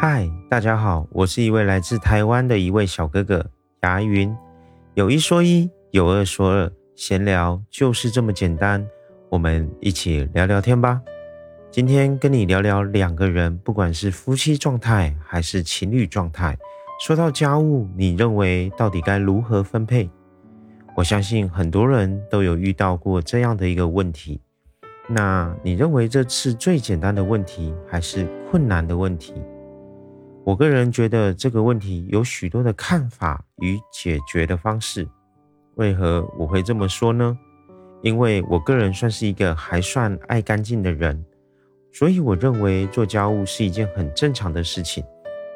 嗨，大家好，我是一位来自台湾的一位小哥哥牙云。有一说一，有二说二，闲聊就是这么简单，我们一起聊聊天吧。今天跟你聊聊两个人，不管是夫妻状态还是情侣状态，说到家务，你认为到底该如何分配？我相信很多人都有遇到过这样的一个问题。那你认为这是最简单的问题，还是困难的问题？我个人觉得这个问题有许多的看法与解决的方式。为何我会这么说呢？因为我个人算是一个还算爱干净的人，所以我认为做家务是一件很正常的事情。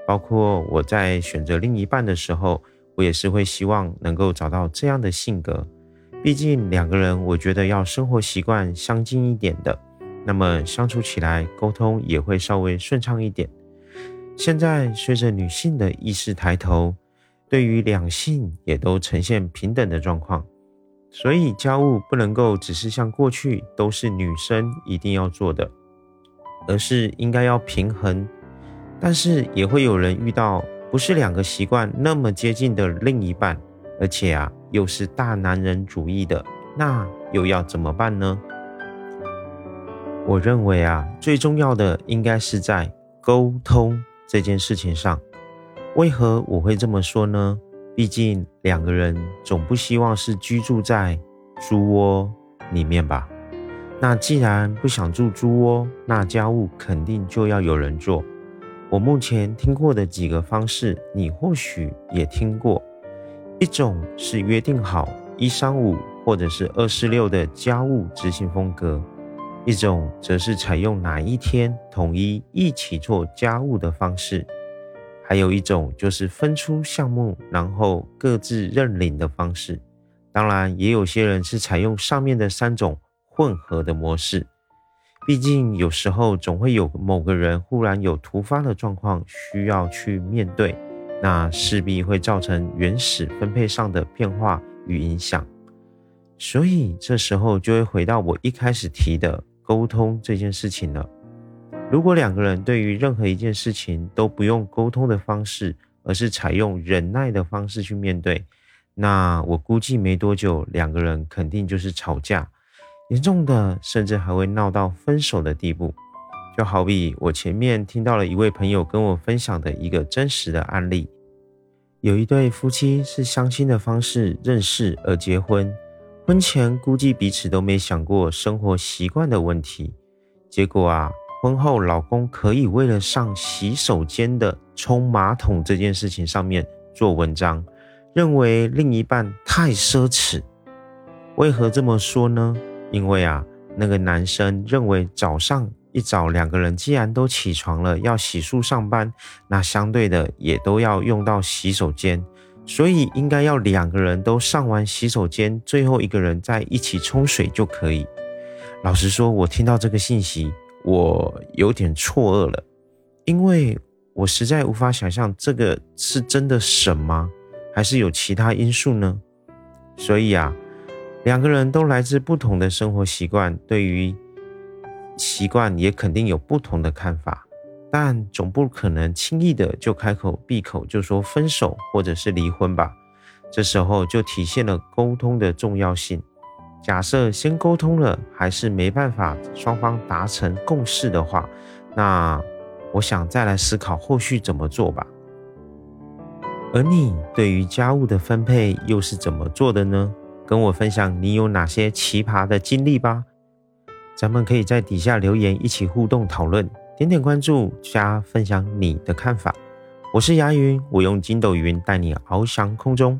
包括我在选择另一半的时候，我也是会希望能够找到这样的性格。毕竟两个人，我觉得要生活习惯相近一点的，那么相处起来沟通也会稍微顺畅一点。现在随着女性的意识抬头，对于两性也都呈现平等的状况，所以家务不能够只是像过去都是女生一定要做的，而是应该要平衡。但是也会有人遇到不是两个习惯那么接近的另一半，而且啊又是大男人主义的，那又要怎么办呢？我认为啊最重要的应该是在沟通。这件事情上，为何我会这么说呢？毕竟两个人总不希望是居住在猪窝里面吧？那既然不想住猪窝，那家务肯定就要有人做。我目前听过的几个方式，你或许也听过。一种是约定好一三五或者是二四六的家务执行风格。一种则是采用哪一天统一一起做家务的方式，还有一种就是分出项目，然后各自认领的方式。当然，也有些人是采用上面的三种混合的模式。毕竟有时候总会有某个人忽然有突发的状况需要去面对，那势必会造成原始分配上的变化与影响。所以这时候就会回到我一开始提的。沟通这件事情了。如果两个人对于任何一件事情都不用沟通的方式，而是采用忍耐的方式去面对，那我估计没多久，两个人肯定就是吵架，严重的甚至还会闹到分手的地步。就好比我前面听到了一位朋友跟我分享的一个真实的案例，有一对夫妻是相亲的方式认识而结婚。婚前估计彼此都没想过生活习惯的问题，结果啊，婚后老公可以为了上洗手间的冲马桶这件事情上面做文章，认为另一半太奢侈。为何这么说呢？因为啊，那个男生认为早上一早两个人既然都起床了要洗漱上班，那相对的也都要用到洗手间。所以应该要两个人都上完洗手间，最后一个人再一起冲水就可以。老实说，我听到这个信息，我有点错愕了，因为我实在无法想象这个是真的神吗？还是有其他因素呢？所以啊，两个人都来自不同的生活习惯，对于习惯也肯定有不同的看法。但总不可能轻易的就开口闭口就说分手或者是离婚吧？这时候就体现了沟通的重要性。假设先沟通了，还是没办法双方达成共识的话，那我想再来思考后续怎么做吧。而你对于家务的分配又是怎么做的呢？跟我分享你有哪些奇葩的经历吧。咱们可以在底下留言一起互动讨论。点点关注，加分享你的看法。我是牙云，我用筋斗云带你翱翔空中。